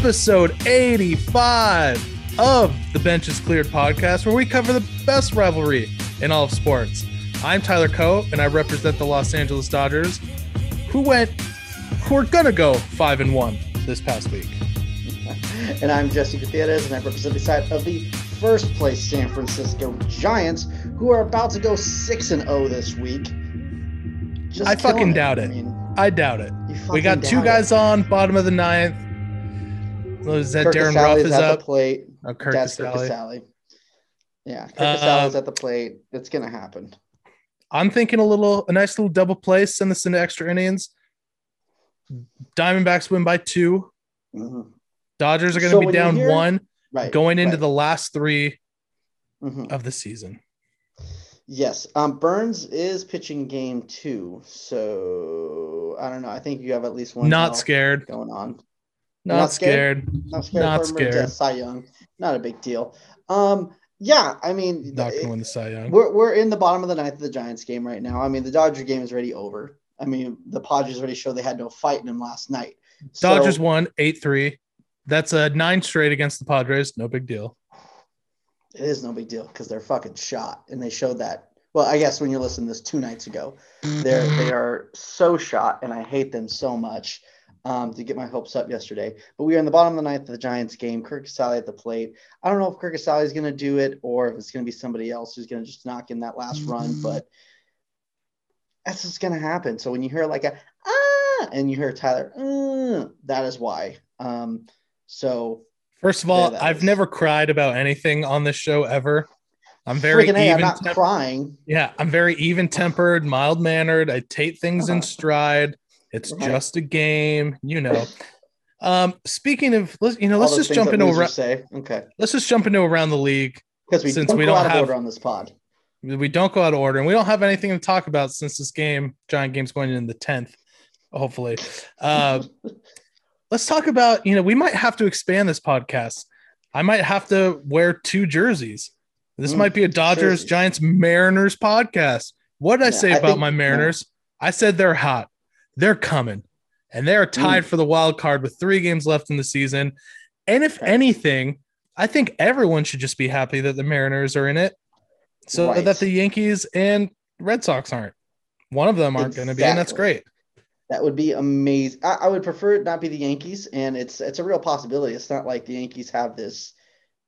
episode 85 of the Bench is Cleared podcast, where we cover the best rivalry in all of sports. I'm Tyler Coe, and I represent the Los Angeles Dodgers, who went, who are gonna go five and one this past week. And I'm Jesse Gutierrez, and I represent the side of the first place San Francisco Giants, who are about to go 6 and 0 this week. Just I fucking doubt I it. mean, I doubt it. We got two guys it. on bottom of the ninth. Was that Curt Darin Ruf is is at up? the plate. Oh, Curt That's Curt Casali. Yeah, Curt Uh, is at the plate. It's gonna happen. I'm thinking a little, a nice little double play. Send this into extra innings. Diamondbacks win by two. Mhm. Dodgers are going to So be down hear- one Right. going into right. the last three Mhm. of the season. Yes. Um, Burnes is pitching game two, so I don't know. I think you have at least one. Not scared. going on. Not, not scared. scared? Not scared. Not scared. Cy Young, not a big deal. Um, yeah, I mean, Not going to win the Cy Young. we're we're in the bottom of the ninth of the Giants game right now. I mean, the Dodger game is already over. I mean, the Padres already showed they had no fight in them last night. So- Dodgers won 8 3. That's a nine straight against the Padres. No big deal. It is no big deal because they're fucking shot, and they showed that. Well, I guess when you listen to this two nights ago, they're they are so shot, and I hate them so much. Um, to get my hopes up yesterday, but we are in the bottom of the ninth of the Giants game. Curt Casali at the plate. I don't know if Curt Casali is going to do it or if it's going to be somebody else who's going to just knock in that last run, but that's what's going to happen. So when you hear like a ah, and you hear Tyler, uh, that is why. Um, so First of all, I've is. never cried about anything on this show ever. I'm very freaking A, I'm not crying. yeah, I'm very even tempered, mild mannered. I take things in Uh-huh. stride. It's Right. just a game, you know. Um, speaking of, let's you know, All let's just jump into around, say. Okay, let's just jump into around the league. because we Since don't we go don't out of have- order on this pod. We don't go out of order, and we don't have anything to talk about since this game, giant game's going in the tenth, hopefully. Uh, let's talk about you know we might have to expand this podcast. I might have to wear two jerseys. This Mm, might be a Dodgers, jerseys. Giants, Mariners podcast. What did I Yeah, say I about think- my Mariners? I said they're hot. They're coming. And they're Mm. tied for the wild card with three games left in the season. And if anything, I think everyone should just be happy that the Mariners are in it. So Right. that the Yankees and Red Sox aren't. One of them aren't going to be, and that's great. That would be amazing. I, I would prefer it not be the Yankees, and it's it's a real possibility. It's not like the Yankees have this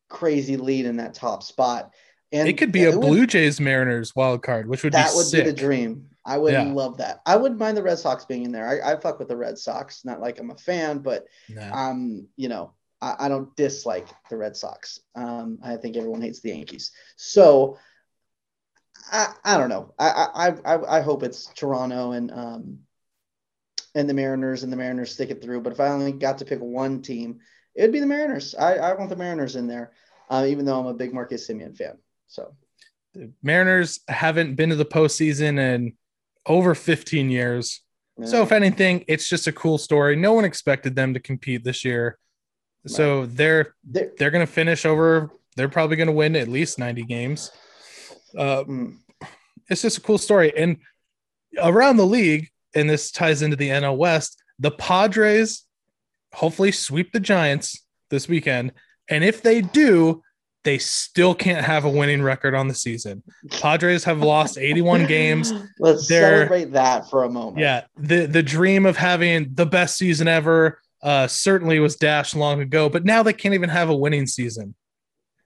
crazy lead in that top spot. And it could be a would- Blue Jays Mariners wild card, which would that be would sick. be the dream. I would Yeah. love that. I wouldn't mind the Red Sox being in there. I, I fuck with the Red Sox. Not like I'm a fan, but Nah. um, you know, I, I don't dislike the Red Sox. Um, I think everyone hates the Yankees. So I, I don't know. I, I I I hope it's Toronto and um and the Mariners and the Mariners stick it through. But if I only got to pick one team, it would be the Mariners. I, I want the Mariners in there, uh, even though I'm a big Marcus Semien fan. So the Mariners haven't been to the postseason in over 15 years. So uh, if anything, it's just a cool story. No one expected them to compete this year. So they're they're- they're going to finish over. They're probably going to win at least 90 games. Uh, mm, it's just a cool story. And around the league, and this ties into the NL West, the Padres hopefully sweep the Giants this weekend. And if they do, they still can't have a winning record on the season. Padres have lost 81 games. Let's They're- celebrate that for a moment. Yeah, the the dream of having the best season ever uh, certainly was dashed long ago, but now they can't even have a winning season.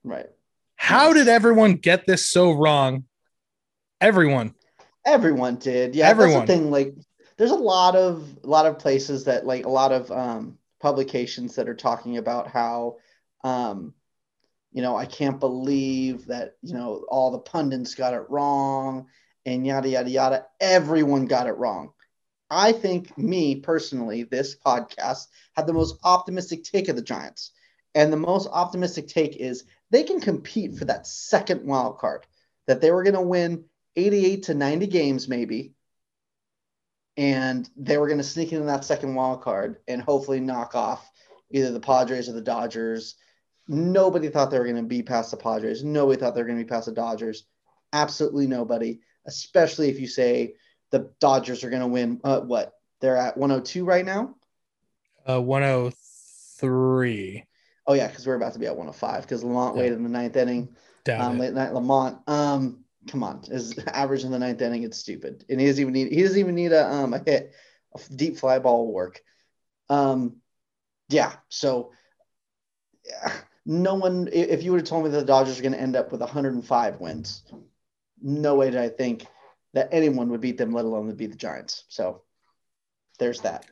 Right. How did everyone get this so wrong? Everyone. Everyone did. Yeah, Everyone. that's the thing. Like, there's a lot of a lot of places that like a lot of um, publications that are talking about how, um, you know, I can't believe that you know all the pundits got it wrong and yada yada yada. Everyone got it wrong. I think me personally, this podcast had the most optimistic take of the Giants, and the most optimistic take is they can compete for that second wild card. That they were going to win 88 to 90 games maybe and they were going to sneak in that second wild card and hopefully knock off either the Padres or the Dodgers. Nobody thought they were going to be past the Padres. Nobody thought they were going to be past the Dodgers. Absolutely nobody, especially if you say the Dodgers are going to win uh, what? They're at 102 right now. Uh, three. Oh yeah, because we're about to be at 105 because LaMonte Yeah. Wade in the ninth inning. Um, late night LaMonte. Um, come on, his average in the ninth inning. It's stupid, and he doesn't even need. He doesn't even need a um a hit, a deep fly ball will work. Um, yeah. So, yeah, no one. If you would have told me that the Dodgers are going to end up with 105 wins, no way did I think that anyone would beat them, let alone beat the Giants. So, there's that.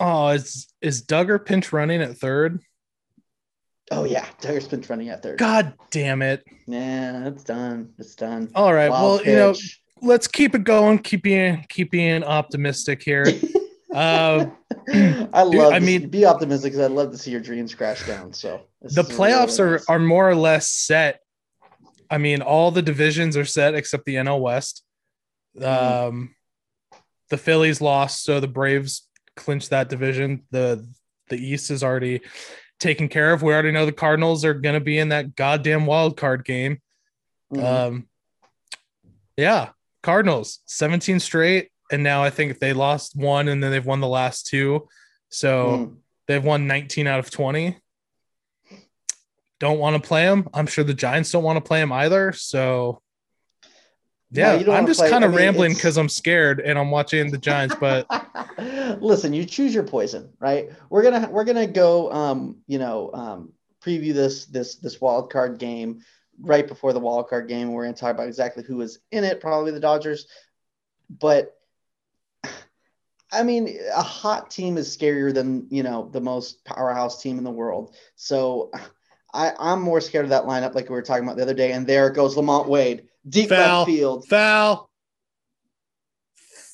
Oh, is is Duggar pinch running at third? Oh yeah, Tiger's been running at third. God damn it! Yeah, it's done. It's done. All right, Wild well, you know, let's keep it going. Keep being keep being optimistic here. Uh, I love. I I mean- be optimistic because I'd love to see your dreams crash down. So the playoffs really are nice. are more or less set. I mean, all the divisions are set except the NL West. Mhm. Um, the Phillies lost, so the Braves clinched that division. the The East is already taken care of. We already know the Cardinals are going to be in that goddamn wild card game. Mhm. Um, yeah, Cardinals, 17 straight. And now I think they lost one and then they've won the last two. So Mhm. they've won 19 out of 20. Don't want to play them. I'm sure the Giants don't want to play them either. So, yeah, don't I'm just kind I of mean, rambling because I'm scared and I'm watching the Giants. But listen, you choose your poison, right? We're gonna we're gonna go, um, you know, um, preview this this this wild card game right before the wild card game. We're gonna talk about exactly who is in it, probably the Dodgers, but. I mean, a hot team is scarier than you know the most powerhouse team in the world. So, I, I'm more scared of that lineup, like we were talking about the other day. And there goes LaMonte Wade, deep Foul. left field. foul,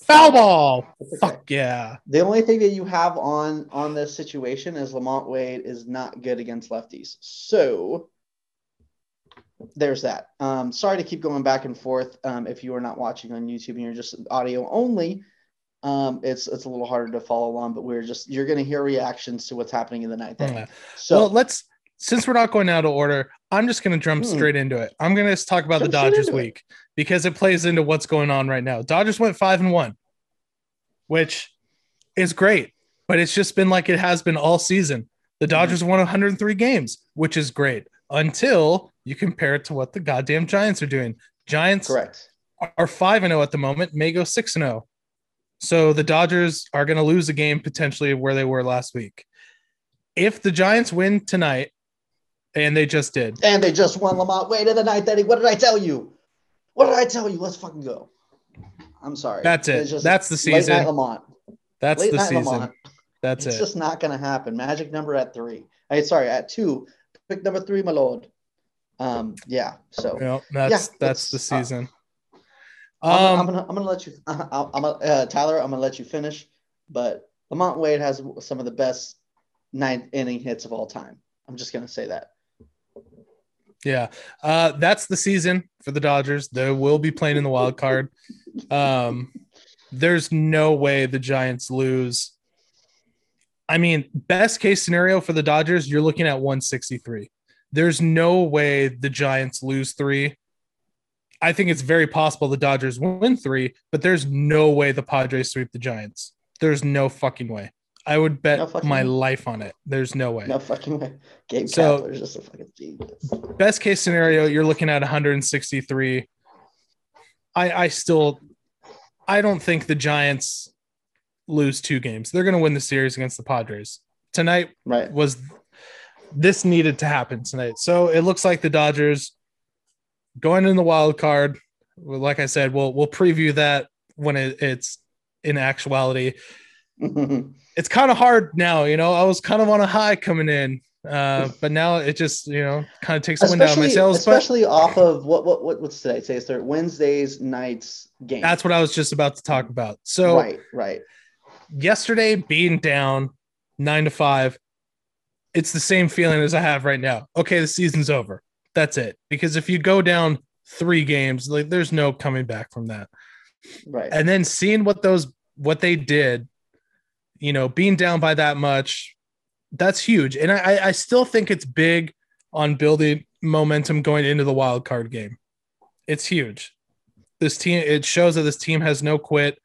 foul ball. Okay. Fuck yeah. The only thing that you have on on this situation is LaMonte Wade is not good against lefties. So there's that. Um, sorry to keep going back and forth. Um, if you are not watching on YouTube and you're just audio only, um, it's it's a little harder to follow along. But we're just you're going to hear reactions to what's happening in the ninth inning. Yeah. So well, let's since we're not going out of order, I'm just going to jump Hmm. straight into it. I'm going to just talk about Jump the Dodgers into it. week because it plays into what's going on right now. Dodgers went five and one, which is great, but it's just been like it has been all season. The Dodgers won 103 games, which is great until you compare it to what the goddamn Giants are doing. Giants correct. are 5 and 0 at the moment, may go 6 and 0. So the Dodgers are going to lose a game potentially where they were last week. If the Giants win tonight, and they just did, And they just won LaMonte Wade in the ninth inning. What did I tell you? What did I tell you? Let's fucking go. I'm sorry. That's it. That's the late night season. LaMonte. that's Late the season. LaMonte. That's it's it. It's just not going to happen. Magic number at three. Hey, sorry, at two. Pick number three, my lord. Um, yeah. So know, that's Yeah, that's the uh, season. I'm, Um, I'm gonna I'm gonna let you. I'm gonna, uh, Tyler. I'm gonna let you finish. But LaMonte Wade has some of the best ninth inning hits of all time. I'm just gonna say that. Yeah, uh, that's the season for the Dodgers. They will be playing in the wild card. Um, there's no way the Giants lose. I mean, best case scenario for the Dodgers, you're looking at 163. There's no way the Giants lose three. I think it's very possible the Dodgers win three, but there's no way the Padres sweep the Giants. There's no fucking way. I would bet No my way. life on it. There's no way. No fucking way. Gabe So- is just a fucking genius. best case scenario, you're looking at 163. I I still I don't think the Giants lose two games. They're going to win the series against the Padres. Tonight Right. was this needed to happen tonight. So it looks like the Dodgers going in the wild card. Like I said, we'll we'll preview that when it, it's in actuality. It's kind of hard now, you know. I was kind of on a high coming in, uh, but now it just you know kind of takes the wind out of my especially sails. But especially off of what what what what's today? Today's third Wednesdays nights game. that's what I was just about to talk about. So right. Right. yesterday being down nine to five, it's the same feeling as I have right now. Okay, the season's over. That's it. Because if you go down three games, like there's no coming back from that. Right. And then seeing what those what they did, you know, being down by that much, that's huge. And I, I still think it's big on building momentum going into the wild card game. It's huge. This team, it shows that this team has no quit.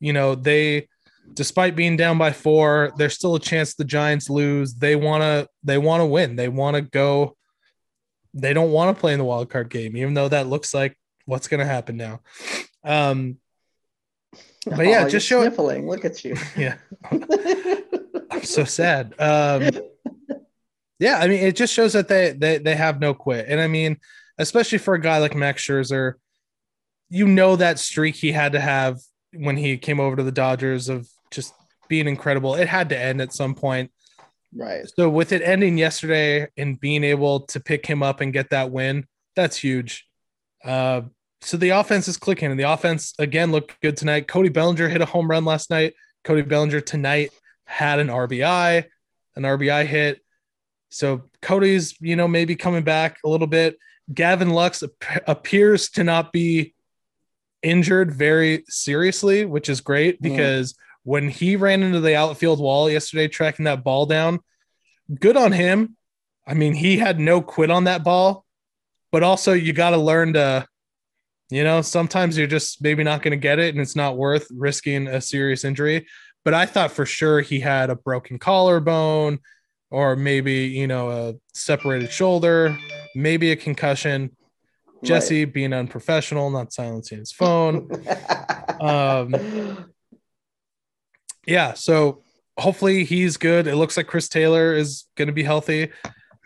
You know, they despite being down by four, there's still a chance the Giants lose. They wanna they wanna win. They wanna go. They don't want to play in the wild card game, even though that looks like what's gonna happen now. Um, but yeah, Oh, just show it. sniffling. Look at you. Yeah, I'm so sad. Um, yeah, I mean, it just shows that they they they have no quit, and I mean, especially for a guy like Max Scherzer, you know that streak he had to have when he came over to the Dodgers of just being incredible. It had to end at some point. Right. So with it ending yesterday and being able to pick him up and get that win, that's huge. Uh, so the offense is clicking, and the offense again looked good tonight. Cody Bellinger hit a home run last night. Cody Bellinger tonight had an RBI, an RBI hit. So Cody's, you know, maybe coming back a little bit. Gavin Lux ap- appears to not be injured very seriously, which is great because when he ran into the outfield wall yesterday, tracking that ball down, good on him. I mean, he had no quit on that ball, but also you got to learn to, you know, sometimes you're just maybe not going to get it and it's not worth risking a serious injury. But I thought for sure he had a broken collarbone or maybe, you know, a separated shoulder, maybe a concussion. Jesse being unprofessional, not silencing his phone. Um, yeah, so hopefully he's good. It looks like Chris Taylor is going to be healthy.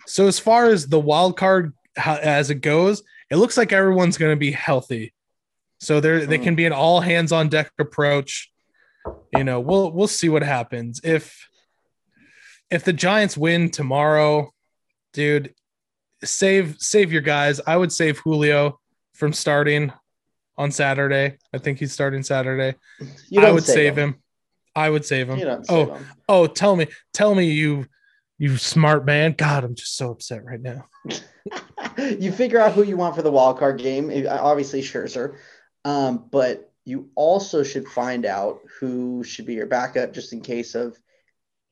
So as far as the wild card as it goes, it looks like everyone's going to be healthy. So there they Hmm. can be an all hands on deck approach. You know, we'll we'll see what happens. If if the Giants win tomorrow, dude, save save your guys. I would save Julio from starting on Saturday. I think he's starting Saturday. I would save him. I would save him. Save oh, him. oh, tell me, tell me, you, you smart man. God, I'm just so upset right now. you figure out who you want for the wild card game. Obviously, Scherzer, um, but you also should find out who should be your backup just in case of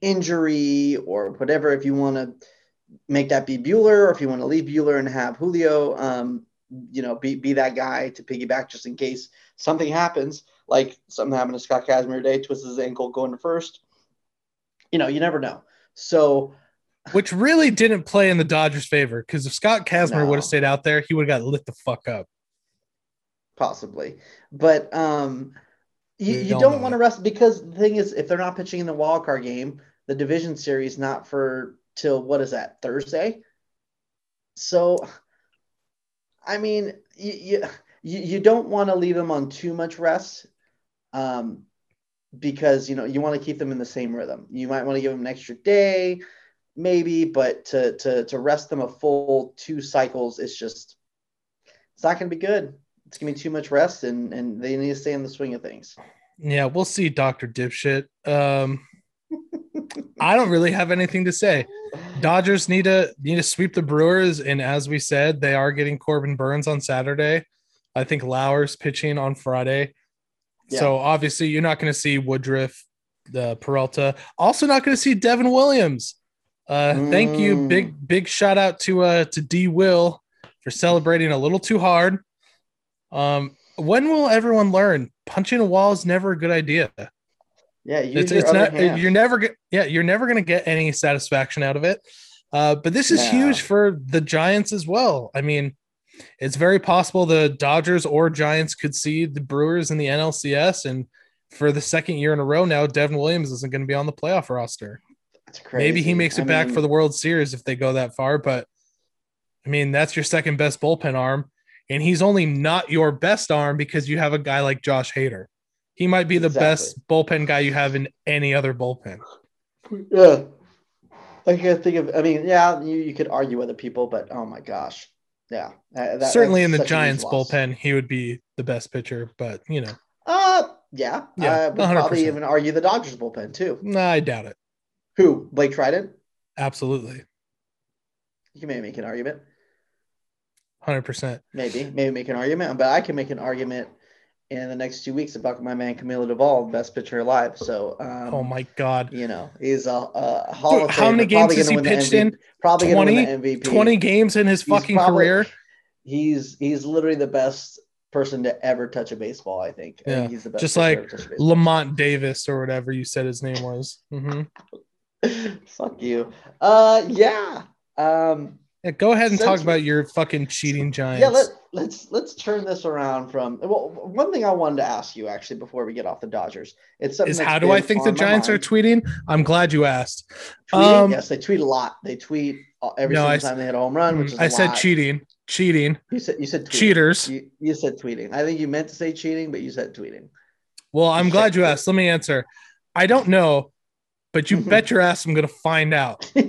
injury or whatever. If you want to make that be Buehler, or if you want to leave Buehler and have Julio, um, you know, be be that guy to piggyback just in case something happens, like something happened to Scott Kazmir today, twisted his ankle going to first. You know, you never know. So Which really didn't play in the Dodgers' favor because if Scott Kazmir No. would have stayed out there, he would have got lit the fuck up. possibly. But um, you, you all don't want to rest because the thing is, if they're not pitching in the wild card game, the division series not for till what is that Thursday? So, I mean, you, you you don't want to leave them on too much rest, um, because you know you want to keep them in the same rhythm. You might want to give them an extra day, maybe, but to to to rest them a full two cycles is just it's not going to be good. It's going to be too much rest, and and they need to stay in the swing of things. Yeah, we'll see, Doctor Dipshit. Um, I don't really have anything to say. Dodgers need to need to sweep the Brewers, and as we said, they are getting Corbin Burnes on Saturday. I think Lauer's pitching on Friday. So obviously, you're not going to see Woodruff, the Peralta. Also, not going to see Devin Williams. Uh, Thank you, Mm. big big shout out to uh to D Will for celebrating a little too hard. Um, when will everyone learn punching a wall is never a good idea? Yeah, It's, it's not hand. you're never get yeah you're never gonna get any satisfaction out of it. Uh, but this is huge for the Giants as well. I mean, it's very possible the Dodgers or Giants could see the Brewers in the NLCS, and for the second year in a row now, Devin Williams isn't going to be on the playoff roster. It's crazy. Maybe he makes it I back mean, for the World Series if they go that far. But I mean, that's your second best bullpen arm, and he's only not your best arm because you have a guy like Josh Hader. He might be the best bullpen guy you have in any other bullpen. Yeah. I can't think of. I mean, yeah, you, you could argue other people, but oh my gosh, yeah. that- that- Certainly in the such a huge Giants bullpen, he would be the best pitcher. But you know, Uh, yeah, Yeah, I would 100%. probably even argue the Dodgers bullpen too. nah, I doubt it. Who? Blake Treinen? Absolutely, You may make an argument. hundred percent. Maybe, maybe make an argument, but I can make an argument in the next two weeks about my man Camilo Doval, best pitcher alive. So, um, Oh my God, you know, he's a, a Hall Dude, of how many games has he pitched in? Probably going to 20? win the MVP. twenty games in his He's fucking probably- career. He's he's literally the best person to ever touch a baseball. I think. I Yeah. he's the best. Just like to ever touch a baseball. Lamont Davis or whatever you said his name was. Mm-hmm. Fuck you. Uh, yeah. Um, Yeah, go ahead and talk about your fucking cheating Giants. yeah. Let, let's let's turn this around from. Well, one thing I wanted to ask you actually before we get off the Dodgers. It's something is how do I think the Giants are tweeting? I'm glad you asked. Tweeting? Um, yes, they tweet a lot. They tweet uh, every No, single I time they hit a home run, which is I said lot. cheating, cheating, You said you said tweeting. cheaters. You, you said tweeting. I think you meant to say cheating, but you said tweeting. Well, I'm You glad you tweet. asked. Let me answer. I don't know, but you bet your ass I'm gonna find out.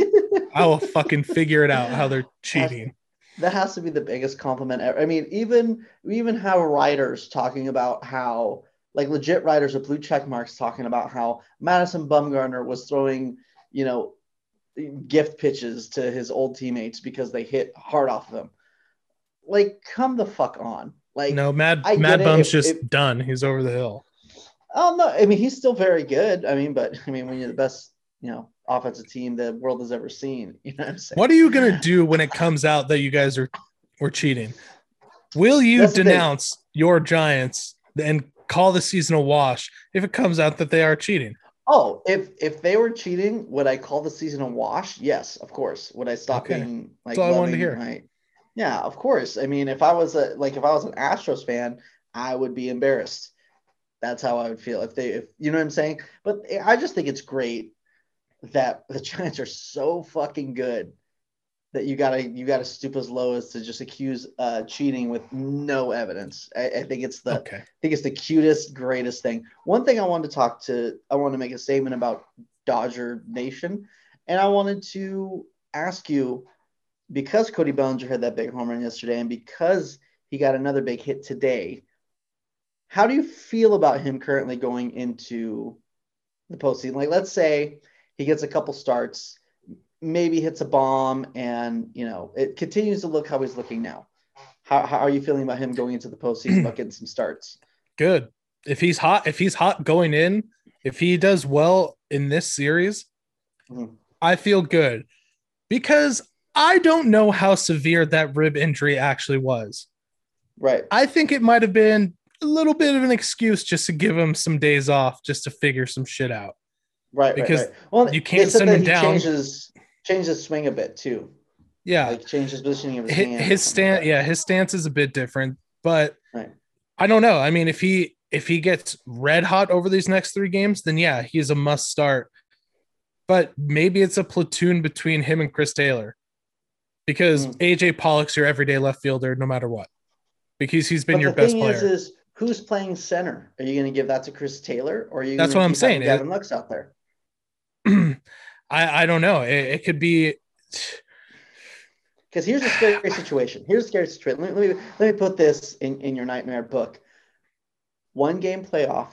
I will fucking figure it out how they're cheating. that has to be the biggest compliment ever. I mean, even we even have writers talking about how like legit writers with blue check marks talking about how Madison Bumgarner was throwing, you know, gift pitches to his old teammates because they hit hard off of him. Like, come the fuck on. Like, No, Mad I Mad Bum's if- just if- done. He's over the hill. oh no, I mean he's still very good. I mean, but I mean when you're the best, you know, offensive team the world has ever seen, you know what I'm saying? What are you gonna do when it comes out that you guys are were cheating? Will you That's denounce your Giants and call the season a wash if it comes out that they are cheating? Oh, if if they were cheating, would I call the season a wash? Yes, of course. Would I stop Okay. being like That's all I wanted to hear. my- yeah, of course. I mean, if I was a like if I was an Astros fan, I would be embarrassed. That's how I would feel if they if you know what I'm saying. But I just think it's great that the Giants are so fucking good that you gotta you gotta stoop as low as to just accuse uh cheating with no evidence. I, I think it's the Okay. I think it's the cutest, greatest thing. One thing I wanted to talk to, I want to make a statement about Dodger Nation, and I wanted to ask you because Cody Bellinger had that big home run yesterday, and because he got another big hit today. How do you feel about him currently going into the postseason? Like, let's say he gets a couple starts, maybe hits a bomb, and you know it continues to look how he's looking now. How, how are you feeling about him going into the postseason, about getting some starts? Good. If he's hot, if he's hot going in, if he does well in this series, Mhm. I feel good because I don't know how severe that rib injury actually was. Right. I think it might have been a little bit of an excuse just to give him some days off, just to figure some shit out. Right. Because right, right. Well, you can't send him down. Changes changes swing a bit too. Yeah, Like changes positioning of his, his, hand his stance, yeah, his stance is a bit different, but Right. I don't know. I mean, if he if he gets red hot over these next three games, then yeah, he's a must start. But maybe it's a platoon between him and Chris Taylor, because Hmm. AJ Pollock's your everyday left fielder no matter what, because he's been But your best thing player. is, is who's playing center? Are you going to give that to Chris Taylor, or are you? That's what I'm saying. Gavin Lux out there. I I don't know. It, it could be. Because here's a scary situation. Here's a scary situation. Let me, let me, let me put this in, in your nightmare book. One game playoff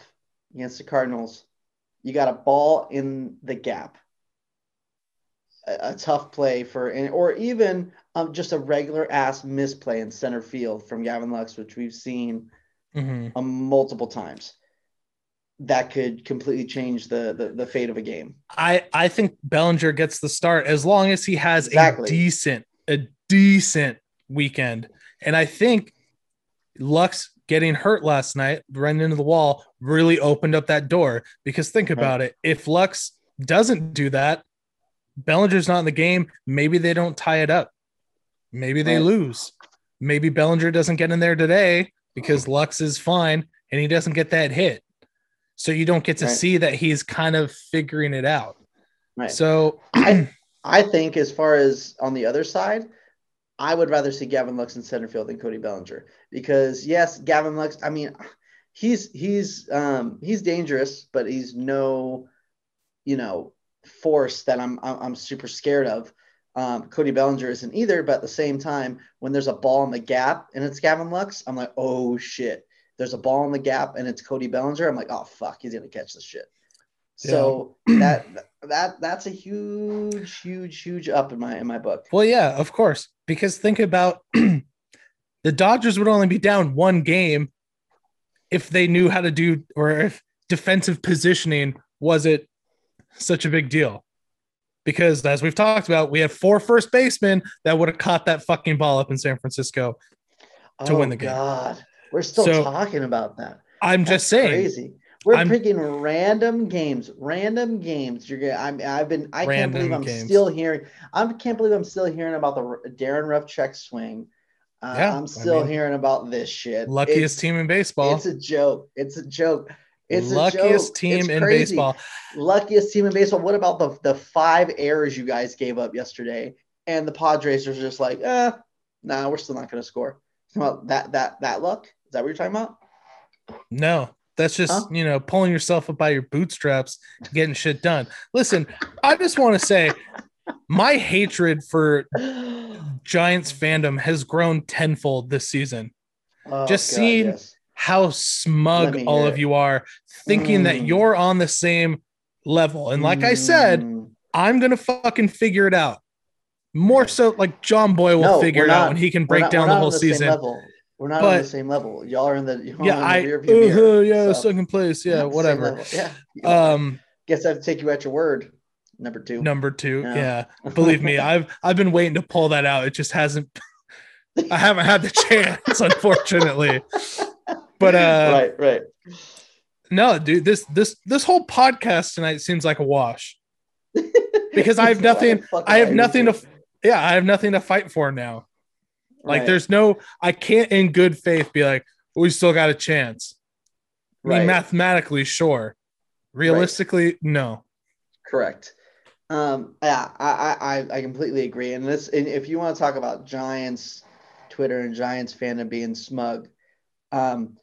against the Cardinals. You got a ball in the gap. A, a tough play for, or even um, just a regular ass misplay in center field from Gavin Lux, which we've seen Mhm. um, multiple times. That could completely change the, the the fate of a game. I I think Bellinger gets the start as long as he has Exactly. a decent a decent weekend. And I think Lux getting hurt last night, running into the wall, really opened up that door. Because think uh-huh. about it, if Lux doesn't do that, Bellinger's not in the game. Maybe they don't tie it up. Maybe they Right. lose. Maybe Bellinger doesn't get in there today because uh-huh. Lux is fine and he doesn't get that hit. So you don't get to Right. see that he's kind of figuring it out. Right. So I I think as far as on the other side, I would rather see Gavin Lux in center field than Cody Bellinger because yes, Gavin Lux. I mean, he's he's um he's dangerous, but he's no, you know, force that I'm I'm, I'm super scared of. Um, Cody Bellinger isn't either, but at the same time, when there's a ball in the gap and it's Gavin Lux, I'm like, oh shit. There's a ball in the gap and it's Cody Bellinger. I'm like, oh fuck, he's gonna catch this shit. So that that that's a huge, huge, huge up in my in my book. Well, yeah, of course. Because think about the Dodgers would only be down one game if they knew how to do or if defensive positioning was it such a big deal. Because as we've talked about, we have four first basemen that would have caught that fucking ball up in San Francisco. To oh, win the game. Oh, God. We're still So, talking about that. I'm That's just saying, crazy. We're I'm- picking random games, random games. You're gonna. I'm. I've been. I can't believe I'm games. still hearing. I can't believe I'm still hearing about the Darin Ruf check swing. Uh, Yeah, I I'm still mean, hearing about this shit. luckiest It's- team in baseball. It's a joke. It's a joke. It's luckiest team It's in baseball. Luckiest team in baseball. What about the the five errors you guys gave up yesterday? And the Padres are just like, eh, nah, we're still not going to score. Well, that that that luck is that what you're talking about? No, that's just Huh? you know pulling yourself up by your bootstraps, getting shit done. Listen, I just want to say, my hatred for Giants fandom has grown tenfold this season. Oh, Just God, seeing- yes. How smug all of it. you are, thinking that Mm. you're on the same level. And like I said, Mm. I'm gonna fucking figure it out. More so, like Jomboy will No, figure it out not- when he can break not- down the whole the season. We're not on the same level. Y'all are in the Yeah, I the rear view mirror, uh, yeah, so second place, yeah, not the same whatever. Yeah. Um, Guess I have to take you at your word. Number two. number two, Yeah. yeah. Believe me, I've I've been waiting to pull that out. It just hasn't. I haven't had the chance, unfortunately. But uh, right, right. no, dude, this this this whole podcast tonight seems like a wash because I have nothing. I have nothing to. Yeah, I have nothing to fight for now. Like, Right, there's no. I can't, in good faith, be like, we still got a chance. I mean, right. mathematically, sure. Realistically, no. Correct. Um, yeah, I, I, I- completely agree. And this, and if you want to talk about Giants Twitter and Giants fandom being smug, um,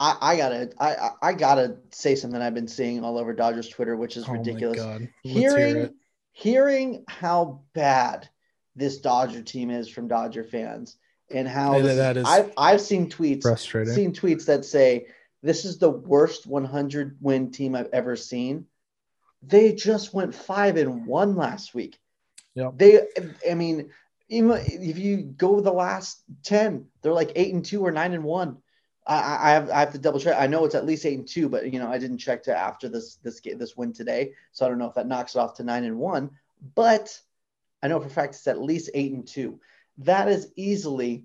I, I gotta, I, I- gotta say something I've been seeing all over Dodgers Twitter, which is Oh ridiculous. God. Hearing, hear hearing how bad this Dodger team is from Dodger fans, and how this that is I've, I've seen tweets Frustrating. seen tweets that say this is the worst 100 win team I've ever seen. They just went five and one last week. Yep. They, I mean, even if you go the last 10, they're like eight and two or nine and one. I, I I have I have to double check. I know it's at least eight and two, but you know I didn't check to after this this this win today, so I don't know if that knocks it off to nine and one. But I know for a fact it's at least eight and two. That is easily,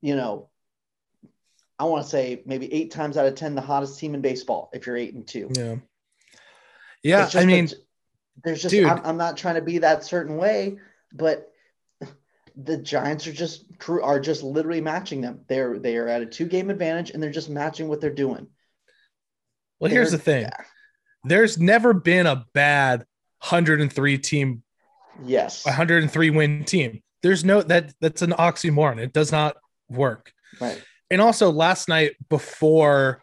you know, I want to say maybe eight times out of ten the hottest team in baseball if you're eight and two. Yeah. Yeah. I mean, that there's just. I'm, I'm not trying to be that certain way, but the Giants are just are just literally matching them. They're they are at a two game advantage and they're just matching what they're doing. well, here's They're- the thing yeah. there's never been a bad 103 team, Yes. 103 win team. There's no that that's an oxymoron. It does not work. Right. And also last night before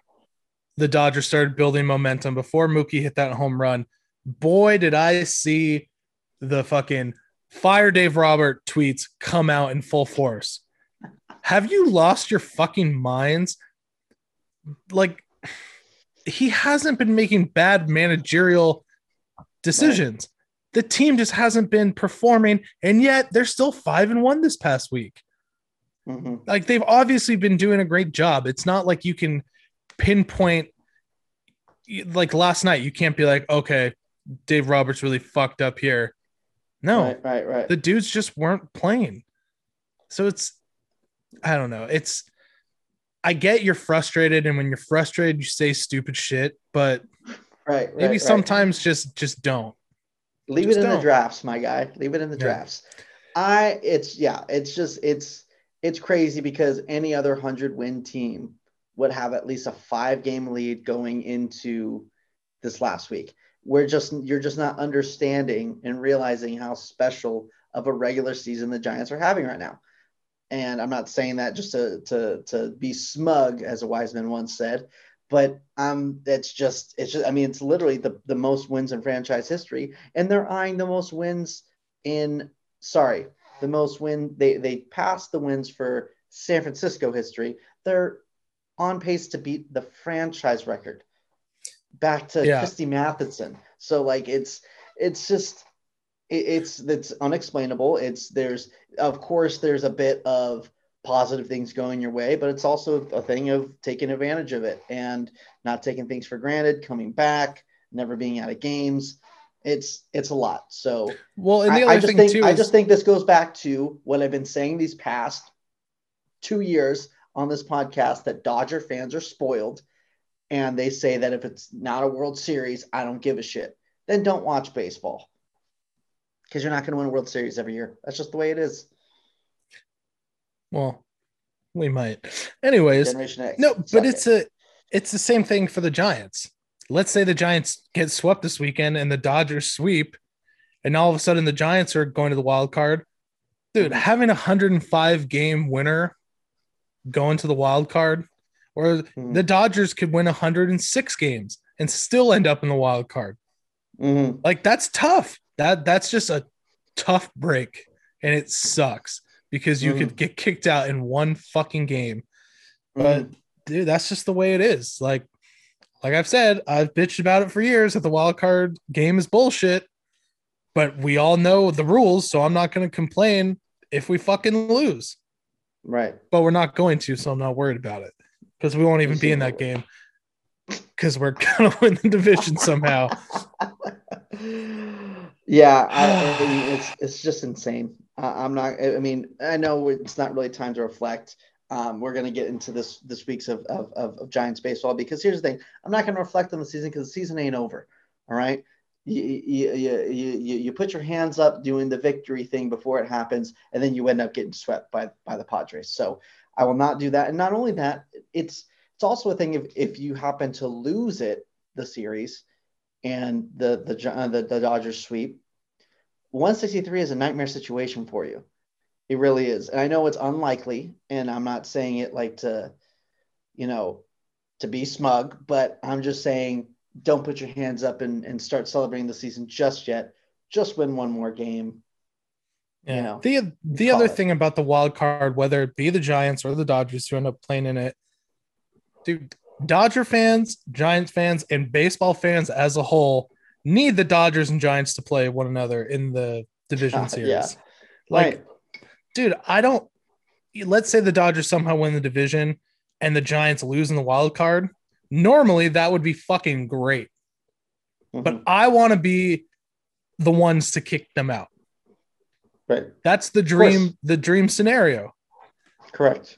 the Dodgers started building momentum, before Mookie hit that home run, boy, did I see the fucking fire Dave Robert tweets come out in full force. Have you lost your fucking minds? Like he hasn't been making bad managerial decisions. The team just hasn't been performing, and yet they're still five and one this past week Mhm. like they've obviously been doing a great job. It's not like you can pinpoint like last night. You can't be like, okay, Dave Roberts really fucked up here. No, Right, right, right. the dudes just weren't playing. So it's, I don't know. It's, I get you're frustrated, and when you're frustrated, you say stupid shit, but right, right. maybe right. sometimes just just don't. Leave Just it in the don't. drafts, my guy. Leave it in the Yeah. drafts. I it's yeah, it's just it's it's crazy because any other 100 win team would have at least a 5 game lead going into this last week. We're just you're just not understanding and realizing how special of a regular season the Giants are having right now. And I'm not saying that just to to to be smug as a wise man once said, but um it's just it's just I mean it's literally the the most wins in franchise history and they're eyeing the most wins in sorry the most win they they passed the wins for San Francisco history. They're on pace to beat the franchise record. Back to Yeah. Christy Mathewson so like it's it's just it, it's it's unexplainable. It's there's of course there's a bit of positive things going your way but it's also a thing of taking advantage of it and not taking things for granted coming back never being out of games it's it's a lot so Well, and the I, other I just thing think too I is just think this goes back to what I've been saying these past two years on this podcast that Dodger fans are spoiled and they say that if it's not a World Series, I don't give a shit, then don't watch baseball because you're not going to win a World Series every year. That's just the way it is. Well, we might. Anyways, no, but Suck it's it. a it's the same thing for the Giants. Let's say the Giants get swept this weekend and the Dodgers sweep, and all of a sudden the Giants are going to the wild card. Dude, Mhm. having a 105 game winner going to the wild card, or Mhm. the Dodgers could win 106 games and still end up in the wild card. Mhm. Like that's tough. That that's just a tough break, and it sucks because you Mhm. could get kicked out in one fucking game. But Mhm. dude, that's just the way it is. Like, like I've said, I've bitched about it for years that the wild card game is bullshit. But we all know the rules, so I'm not going to complain if we fucking lose. right. But we're not going to, so I'm not worried about it because we won't even be in that game because we're gonna win the division somehow. yeah, I, I mean, it's it's just insane. Uh, I'm not. I mean, I know it's not really time to reflect. Um, we're going to get into this this week's of, of, of, of Giants baseball because here's the thing: I'm not going to reflect on the season because the season ain't over. All right, you, you, you, you, you put your hands up doing the victory thing before it happens, and then you end up getting swept by by the Padres. So I will not do that. And not only that, it's it's also a thing if if you happen to lose it the series and the the uh, the, the Dodgers sweep, 163 is a nightmare situation for you. It really is. And I know it's unlikely, and I'm not saying it like to, you know, to be smug, but I'm just saying don't put your hands up and, and start celebrating the season just yet. Just win one more game. Yeah. You know, the the other it. thing about the wild card, whether it be the Giants or the Dodgers who end up playing in it, dude, Dodger fans, Giants fans, and baseball fans as a whole need the Dodgers and Giants to play one another in the division Yeah. series. Like, right. dude, I don't. Let's say the Dodgers somehow win the division and the Giants lose in the wild card. Normally, that would be fucking great. But Mhm. I want to be the ones to kick them out. right. That's the dream, the dream scenario. Correct.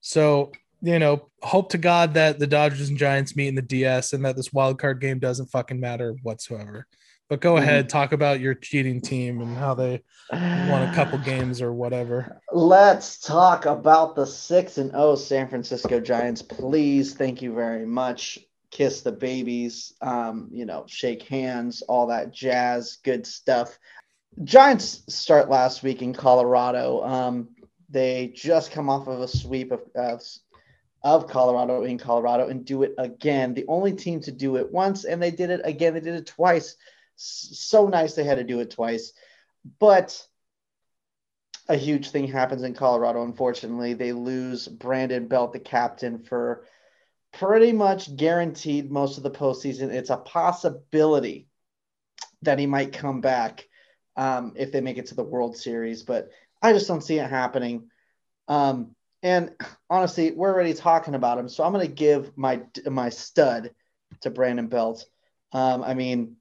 So, you know, hope to God that the Dodgers and Giants meet in the DS and that this wild card game doesn't fucking matter whatsoever. But go Mhm. ahead, talk about your cheating team and how they won a couple games or whatever. Let's talk about the six and oh San Francisco Giants, please. Thank you very much. Kiss the babies, um, you know, shake hands, all that jazz, good stuff. Giants start last week in Colorado. Um, they just come off of a sweep of, of of Colorado in Colorado and do it again. The only team to do it once, and they did it again. They did it twice. So nice they had to do it twice, but a huge thing happens in Colorado. Unfortunately, they lose Brandon Belt, the captain, for pretty much guaranteed most of the postseason. It's a possibility that he might come back um, if they make it to the World Series, but I just don't see it happening. Um, and honestly, we're already talking about him, so I'm going to give my my stud to Brandon Belt. Um, I mean,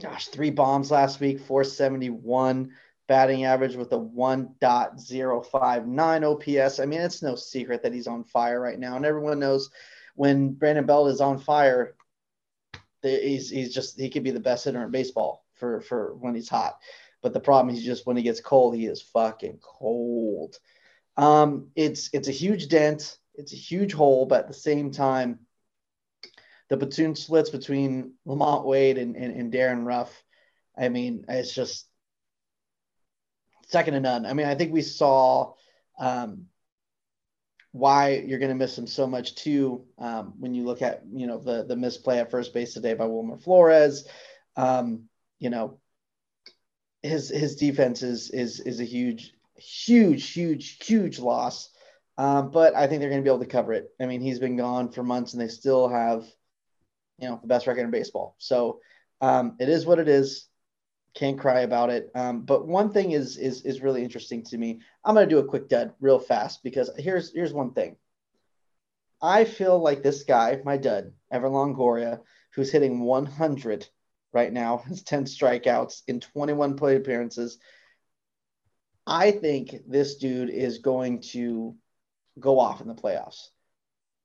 gosh, three bombs last week, 471 batting average with a 1.059 OPS. I mean, it's no secret that he's on fire right now, and everyone knows when Brandon Belt is on fire, he's he's just he could be the best hitter in baseball for for when he's hot. But the problem is just when he gets cold, he is fucking cold. Um, it's it's a huge dent, it's a huge hole, but at the same time, the platoon splits between LaMonte Wade and, and, and Darin Ruf. I mean, it's just second to none. I mean, I think we saw um, why you're going to miss him so much too um, when you look at you know the the misplay at first base today by Wilmer Flores. Um, you know, his his defense is is is a huge, huge, huge, huge loss. Um, but I think they're going to be able to cover it. I mean, he's been gone for months, and they still have, you know, the best record in baseball. So um, it is what it is. Can't cry about it. Um, but one thing is is is really interesting to me. I'm going to do a quick dud real fast because here's here's one thing. I feel like this guy, my dud, Evan Longoria, who's hitting 100 right now, has 10 strikeouts in 21 plate appearances. I think this dude is going to go off in the playoffs.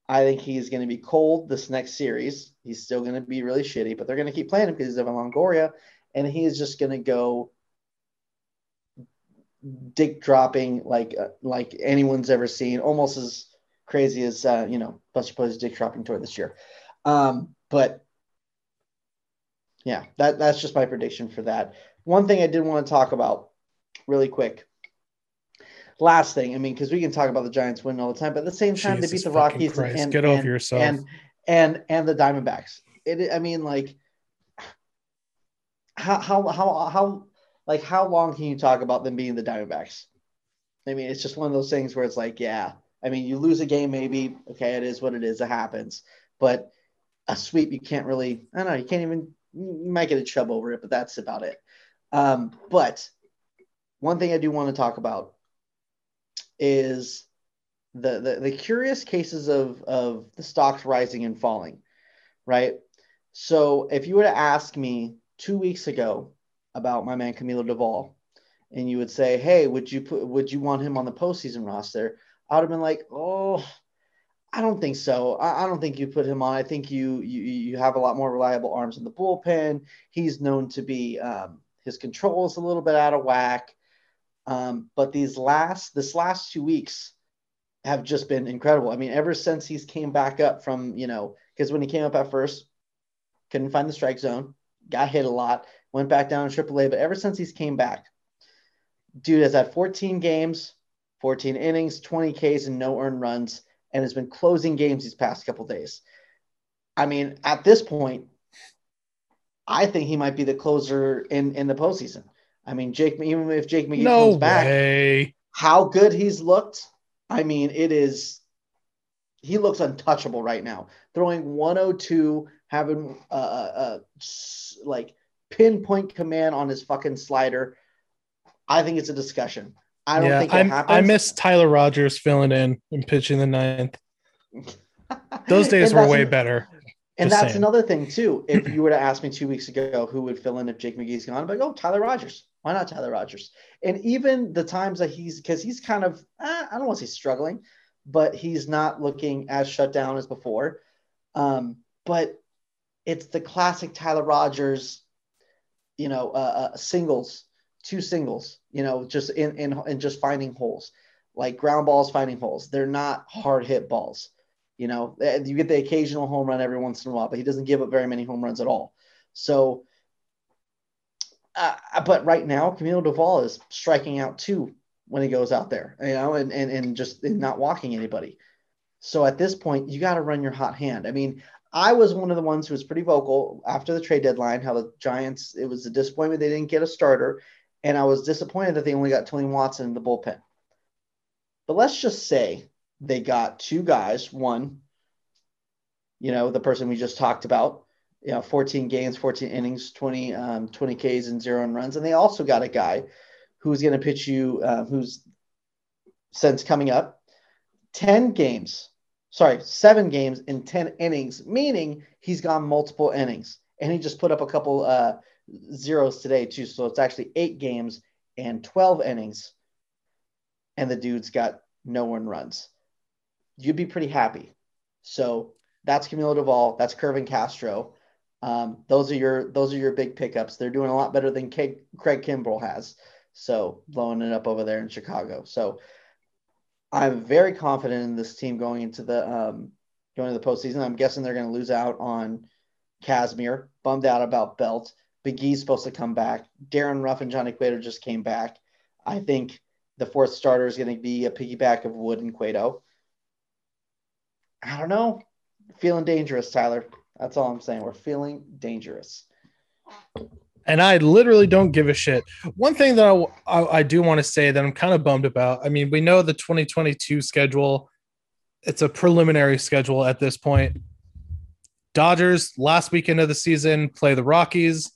I think he's going to be cold this next series. He's still going to be really shitty, but they're going to keep playing him because he's Evan Longoria, and he is just going to go dick dropping like uh, like anyone's ever seen, almost as crazy as uh, you know Buster Posey's dick dropping tour this year. Um, but yeah, that that's just my prediction for that. One thing I did want to talk about really quick. Last thing, I mean, because we can talk about the Giants winning all the time, but at the same time, Jesus they beat the Rockies Christ, and, get and, over yourself. and and and the Diamondbacks. It, I mean, like, how how how how like how long can you talk about them being the Diamondbacks? I mean, it's just one of those things where it's like, yeah. I mean, you lose a game, maybe okay, it is what it is, it happens. But a sweep, you can't really. I don't know. You can't even. You might get a chub over it, but that's about it. Um, but one thing I do want to talk about is the, the the curious cases of of the stocks rising and falling, right? So if you were to ask me two weeks ago about my man Camilo Doval, and you would say, "Hey, would you put would you want him on the postseason roster?" I would have been like, "Oh, I don't think so. I, I don't think you put him on. I think you you you have a lot more reliable arms in the bullpen. He's known to be um, his control is a little bit out of whack." Um, but these last this last two weeks have just been incredible. I mean, ever since he's came back up from you know because when he came up at first, couldn't find the strike zone, got hit a lot, went back down to AAA. But ever since he's came back, dude has had 14 games, 14 innings, 20 Ks, and no earned runs, and has been closing games these past couple days. I mean, at this point, I think he might be the closer in in the postseason. I mean, Jake, even if Jake McGee no comes back, way. how good he's looked. I mean, it is. He looks untouchable right now. Throwing 102, having uh, uh, s- like pinpoint command on his fucking slider. I think it's a discussion. I don't yeah, think it happens. I miss Tyler Rogers filling in and pitching the ninth. Those days were way better. And Just that's saying. another thing too. If you were to ask me two weeks ago who would fill in if Jake McGee's gone, I'd be like, oh, Tyler Rogers. Why not Tyler Rogers? And even the times that he's because he's kind of eh, I don't want to say struggling, but he's not looking as shut down as before. Um, but it's the classic Tyler Rogers, you know, uh, uh, singles, two singles, you know, just in in in just finding holes, like ground balls finding holes. They're not hard hit balls. You know, Eh, you get the occasional home run every once in a while, but he doesn't give up very many home runs at all. So, uh, but right now, Camilo Doval is striking out too when he goes out there, you know, and and and just not walking anybody. So at this point, you got to run your hot hand. I mean, I was one of the ones who was pretty vocal after the trade deadline. How the Giants, it was a disappointment they didn't get a starter, and I was disappointed that they only got Tony Watson in the bullpen. But let's just say they got two guys. One, you know, the person we just talked about, you know, 14 games, 14 innings, 20, um, 20 Ks and zero and runs. And they also got a guy who's going to pitch you, uh, who's since coming up 10 games, sorry, seven games in 10 innings, meaning he's gone multiple innings. And he just put up a couple uh, zeros today, too. So it's actually eight games and 12 innings. And the dude's got no one runs. You'd be pretty happy. So that's Camilo Doval. That's Kervin Castro. Um, those are your those are your big pickups. They're doing a lot better than Craig, Craig Kimbrel has. So blowing it up over there in Chicago. So I'm very confident in this team going into the um, going to the postseason. I'm guessing they're going to lose out on Casimir. Bummed out about Belt. Big supposed to come back. Darin Ruf and Johnny Cueto just came back. I think the fourth starter is going to be a piggyback of Wood and Cueto. I don't know. Feeling dangerous, Tyler. That's all I'm saying. We're feeling dangerous. and I literally don't give a shit. One thing that I, I, I do want to say that I'm kind of bummed about. I mean, we know the 2022 schedule. It's a preliminary schedule at this point. Dodgers last weekend of the season play the Rockies,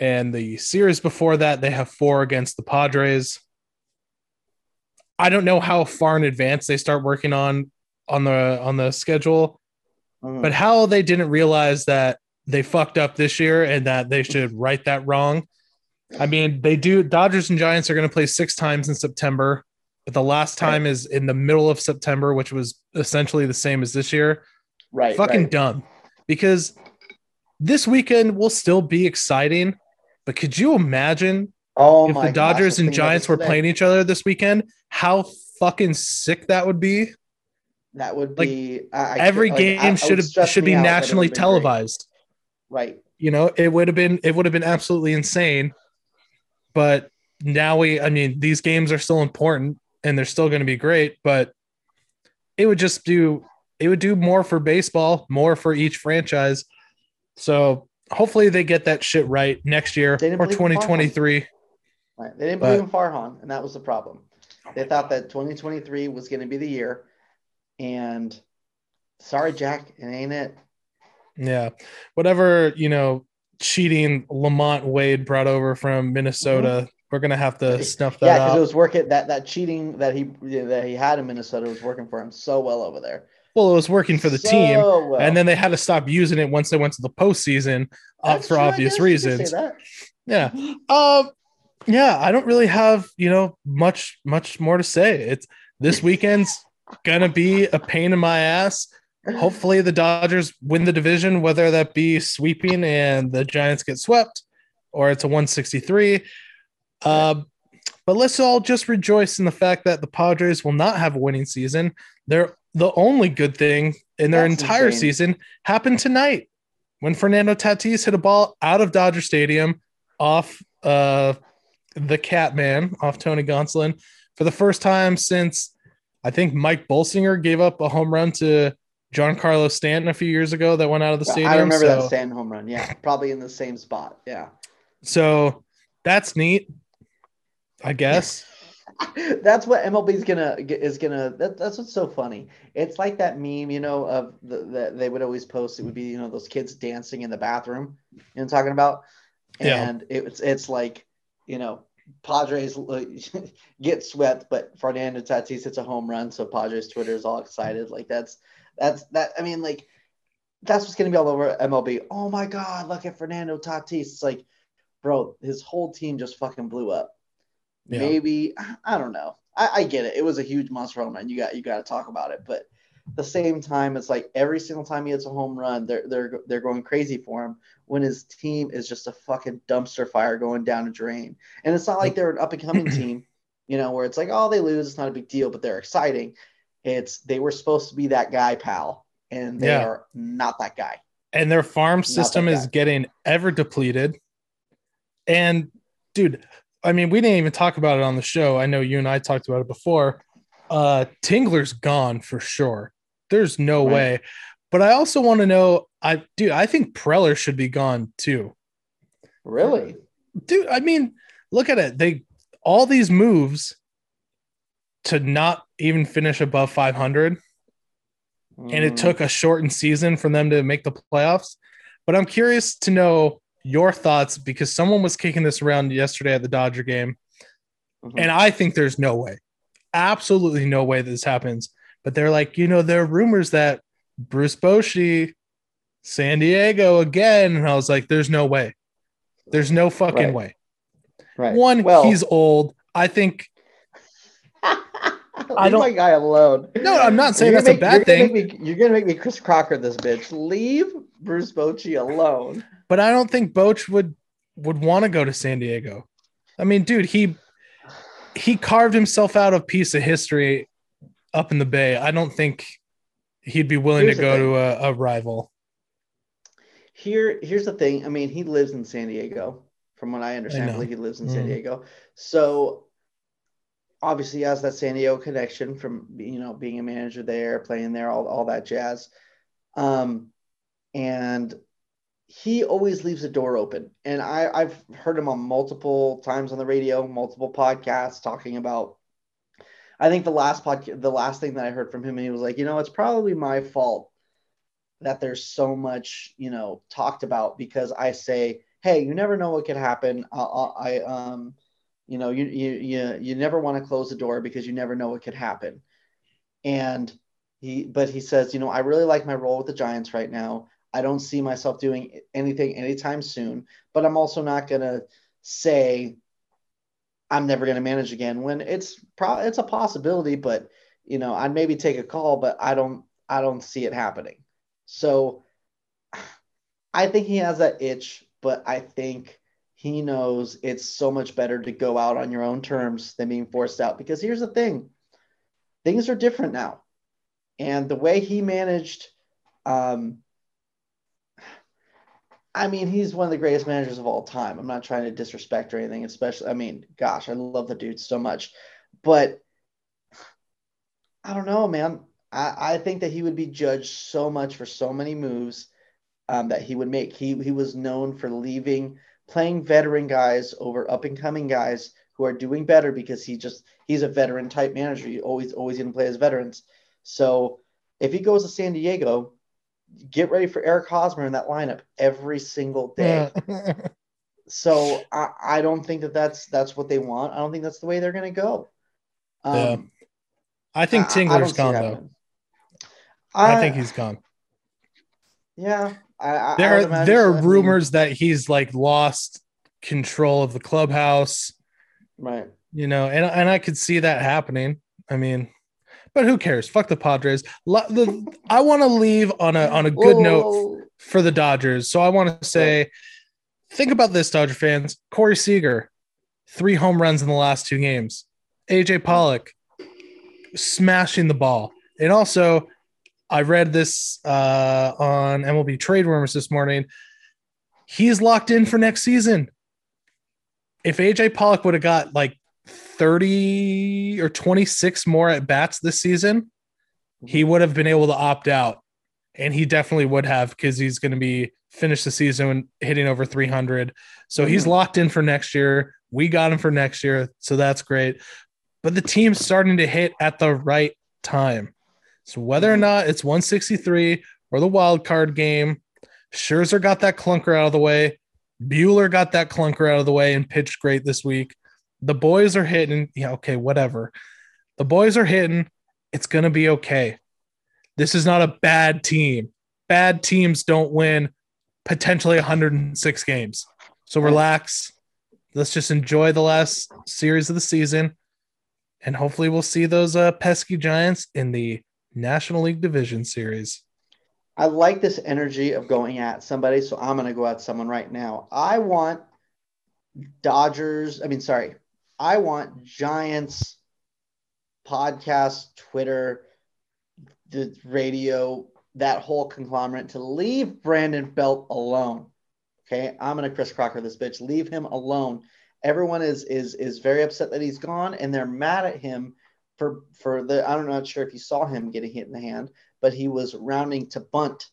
and the series before that they have four against the Padres. I don't know how far in advance they start working on on the on the schedule, Mhm. but how they didn't realize that they fucked up this year and that they should right that wrong. I mean, they do. Dodgers and Giants are going to play six times in September. but the last time is in the middle of September, which was essentially the same as this year. Right. Fucking right. dumb. Because this weekend will still be exciting, but could you imagine Oh if the Dodgers gosh, and Giants were playing each other this weekend? How fucking sick that would be. That would like, be I, I Every like, I- game it should have should be out, but it nationally would've great. televised. Right. You know, it would have been it would have been absolutely insane. But now we I mean, these games are still important and they're still going to be great, but it would just do it would do more for baseball, more for each franchise. So hopefully they get that shit right next year or believe in Farhan. 2023. Right. They didn't But- believe in Farhan, and that was the problem. They thought that 2023 was going to be the year, and sorry, Jack, it ain't it. Yeah. Whatever, you know, cheating LaMonte Wade brought over from Minnesota, we're going to have to snuff that Mm-hmm. Yeah, because it was working. That that cheating that he that he had in Minnesota was working for him so well over there. well, it was working for the So team. well. And then they had to stop using it once they went to the postseason uh, for true, obvious guess you could say reasons. Yeah. Um, yeah, I don't really have, you know, much, much more to say. It's this weekend's gonna be a pain in my ass. Hopefully the Dodgers win the division, whether that be sweeping and the Giants get swept or it's a 163. Uh, but let's all just rejoice in the fact that the Padres will not have a winning season. They're the only good thing in their That's entire insane. season happened tonight when Fernando Tatis hit a ball out of Dodger Stadium off uh, the Catman, off Tony Gonsolin, for the first time since I think Mike Bolsinger gave up a home run to Giancarlo Stanton a few years ago that went out of the stadium. I remember so, that Stanton home run. Yeah, probably in the same spot. Yeah. so that's neat, I guess. that's what MLB is gonna is gonna. That, that's what's so funny. It's like that meme, you know, of the that they would always post. It would be you know those kids dancing in the bathroom. You know talking about? Yeah. And it's it's like you know Padres uh, get swept, but Fernando Tatis hits a home run, so Padres Twitter is all excited. Like that's that's that. I mean, like that's what's gonna be all over MLB. Oh my God, look at Fernando Tatis. It's like, bro, his whole team just fucking blew up Yeah. maybe I don't know. I, I get it. It was a huge monster home run. You got you got to talk about it, but at the same time, it's like every single time he hits a home run, they're they're they're going crazy for him when his team is just a fucking dumpster fire going down a drain. And it's not like they're an up and coming team, you know, where it's like oh they lose, it's not a big deal, but they're exciting. It's they were supposed to be that guy, pal, and they Yeah. are not that guy. and their farm that system is getting ever depleted. And dude, I mean, we didn't even talk about it on the show. I know you and I talked about it before. Uh Tingler's gone for sure. There's no Right. way. But I also want to know, I dude, I think Preller should be gone too. Really? Dude, I mean, look at it. They all these moves to not even finish above 500 and it Mm. took a shortened season for them to make the playoffs. But I'm curious to know your thoughts because someone was kicking this around yesterday at the Dodger game, Mhm. and I think there's no way, absolutely no way this happens. But they're like, you know, there are rumors that Bruce Bochy, San Diego again, and I was like, there's no way, there's no fucking Right. way. right. One, well, he's old. I think Leave don't- my guy alone. No, I'm not saying that's a bad you're gonna thing. me- you're gonna make me Chris Crocker this bitch. Leave Bruce Bochy alone. but I don't think Boch would would want to go to San Diego. I mean, dude, he he carved himself out a piece of history up in the Bay. I don't think he'd be willing Here's to go to a, a rival. Here, here's the thing. I mean, he lives in San Diego. From what I understand, I, know. believe he lives in San Mm. Diego. So obviously, he has that San Diego connection from you know being a manager there, playing there, all all that jazz. Um, and he always leaves the door open. And I, I've heard him on multiple times on the radio, multiple podcasts talking about. I think the last podcast, the last thing that I heard from him, and he was like, you know, it's probably my fault that there's so much, you know, talked about because I say, hey, you never know what could happen. I, I um, you know, you you you you never want to close the door because you never know what could happen. And he, but he says, you know, I really like my role with the Giants right now. I don't see myself doing anything anytime soon, but I'm also not gonna say I'm never going to manage again when it's pro- it's a possibility, but you know, I'd maybe take a call, but I don't I don't see it happening. So I think he has that itch, but I think he knows it's so much better to go out on your own terms than being forced out because here's the thing. Things are different now. And the way he managed um I mean, he's one of the greatest managers of all time. I'm not trying to disrespect or anything, especially, I mean, gosh, I love the dude so much. But I don't know, man. I, I think that he would be judged so much for so many moves um, that he would make. He, he was known for leaving, playing veteran guys over up and coming guys who are doing better because he just, he's a veteran type manager. He always, always going to play as veterans. So if he goes to San Diego, get ready for Eric Hosmer in that lineup every single day. so I, I don't think that that's that's what they want. I don't think that's the way they're going to go. Um, yeah. I think Tingler's I, I gone though. I, I, think he's gone. Yeah, I, there are there are rumors that he's like lost control of the clubhouse. Right. You know, and and I could see that happening. I mean, but who cares? Fuck the Padres. I want to leave on a on a good Whoa. note for the Dodgers. So I want to say, think about this, Dodger fans. Corey Seager, three home runs in the last two games. AJ Pollock, smashing the ball, and also I read this uh, on MLB Trade Rumors this morning. He's locked in for next season. If AJ Pollock would have got like 30 or 26 more at bats this season, he mm-hmm. would have been able to opt out. And he definitely would have because he's going to be finished the season hitting over 300. So mm-hmm. he's locked in for next year. We got him for next year. So that's great. But the team's starting to hit at the right time. So whether or mm-hmm. not it's 163 or the wild card game, Scherzer got that clunker out of the way. Buehler got that clunker out of the way and pitched great this week. The boys are hitting. Yeah, okay, whatever. The boys are hitting. It's going to be okay. This is not a bad team. Bad teams don't win potentially 106 games. So relax. Let's just enjoy the last series of the season. And hopefully we'll see those uh, pesky Giants in the National League Division Series. I like this energy of going at somebody, so I'm going to go at someone right now. I want Dodgers, I mean, sorry, I want Giants podcast, Twitter, the radio, that whole conglomerate to leave Brandon Belt alone. Okay, I'm gonna Chris Crocker this bitch. Leave him alone. Everyone is is is very upset that he's gone, and they're mad at him for for the. I'm not sure if you saw him getting hit in the hand, but he was rounding to bunt,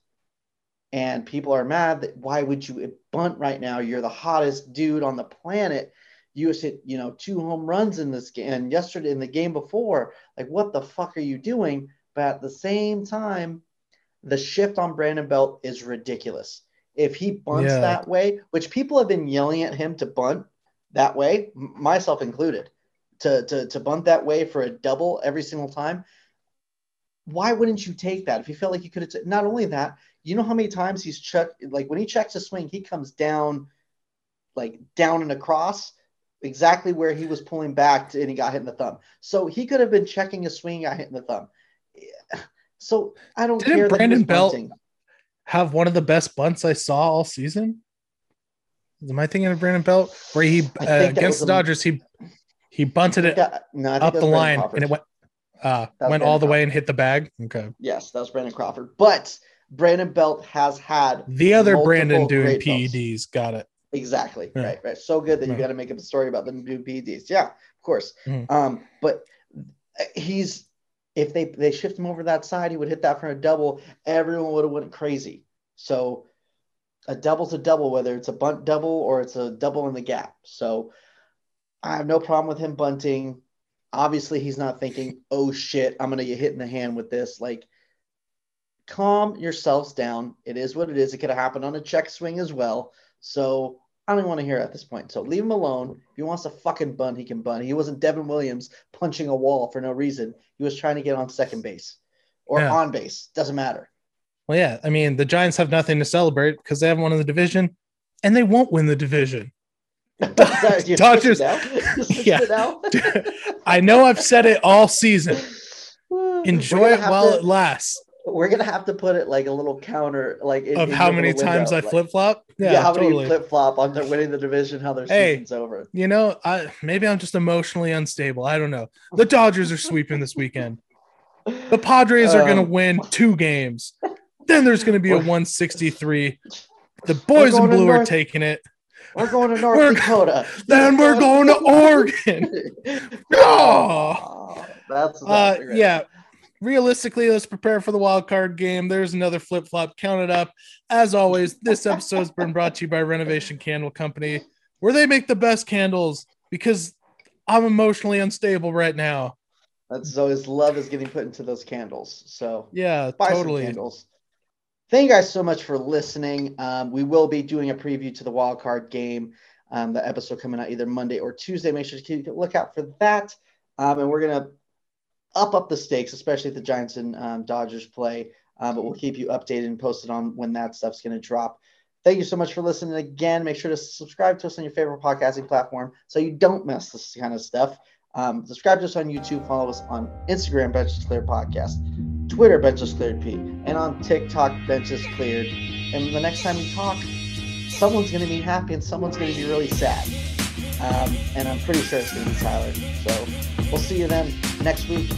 and people are mad that why would you bunt right now? You're the hottest dude on the planet you hit, you know, two home runs in this game and yesterday in the game before. Like, what the fuck are you doing? But at the same time, the shift on Brandon Belt is ridiculous. If he bunts yeah. that way, which people have been yelling at him to bunt that way, myself included, to, to, to bunt that way for a double every single time, why wouldn't you take that? If you felt like you could have, t- not only that, you know how many times he's checked, like when he checks a swing, he comes down, like down and across exactly where he was pulling back to, and he got hit in the thumb. So he could have been checking a swing, got hit in the thumb. So I don't Didn't care. Brandon Belt have one of the best bunts I saw all season? Am I thinking of Brandon Belt where he uh, against the Dodgers he he bunted it that, no, up the line Crawford. and it went uh went all the Crawford. way and hit the bag. Okay. Yes, that was Brandon Crawford. But Brandon Belt has had the other Brandon doing PEDs. Belts. Got it. Exactly. Yeah. Right. Right. So good that you got to make up a story about the new PEDs. Yeah, of course. Mm-hmm. Um, but he's if they they shift him over that side, he would hit that for a double. Everyone would have went crazy. So a double's a double, whether it's a bunt double or it's a double in the gap. So I have no problem with him bunting. Obviously, he's not thinking, "Oh shit, I'm gonna get hit in the hand with this." Like, calm yourselves down. It is what it is. It could have happened on a check swing as well. So I don't even want to hear it at this point. So leave him alone. If he wants to fucking bun, he can bun. He wasn't Devin Williams punching a wall for no reason. He was trying to get on second base or yeah. on base. Doesn't matter. Well, yeah. I mean, the Giants have nothing to celebrate because they haven't won the division and they won't win the division. Dodgers. yeah. I know I've said it all season. Enjoy it while to, it lasts. We're gonna have to put it like a little counter, like in, of in how many times I flip flop. Yeah, yeah, how totally. many flip flop on their winning the division, how their hey, season's over. You know, I maybe I'm just emotionally unstable. I don't know. The Dodgers are sweeping this weekend. The Padres are gonna um, win two games. Then there's gonna be a 163. The boys in blue are taking it. We're going to North we're, Dakota. Then we're going to Oregon. oh, that's uh, yeah. Realistically, let's prepare for the wild card game. There's another flip flop. Count it up. As always, this episode has been brought to you by Renovation Candle Company, where they make the best candles because I'm emotionally unstable right now. That's always love is getting put into those candles. So yeah, buy totally. candles. Thank you guys so much for listening. Um, we will be doing a preview to the wild card game. Um, the episode coming out either Monday or Tuesday. Make sure to keep a look out for that. Um, and we're gonna up up the stakes, especially if the Giants and um, Dodgers play. Uh, but we'll keep you updated and posted on when that stuff's gonna drop. Thank you so much for listening again. Make sure to subscribe to us on your favorite podcasting platform so you don't miss this kind of stuff. Um, subscribe to us on YouTube. Follow us on Instagram, Benches Cleared Podcast, Twitter, Benches Cleared P, and on TikTok, Benches Cleared. And the next time we talk, someone's going to be happy and someone's going to be really sad. Um, and I'm pretty sure it's going to be Tyler. So we'll see you then next week.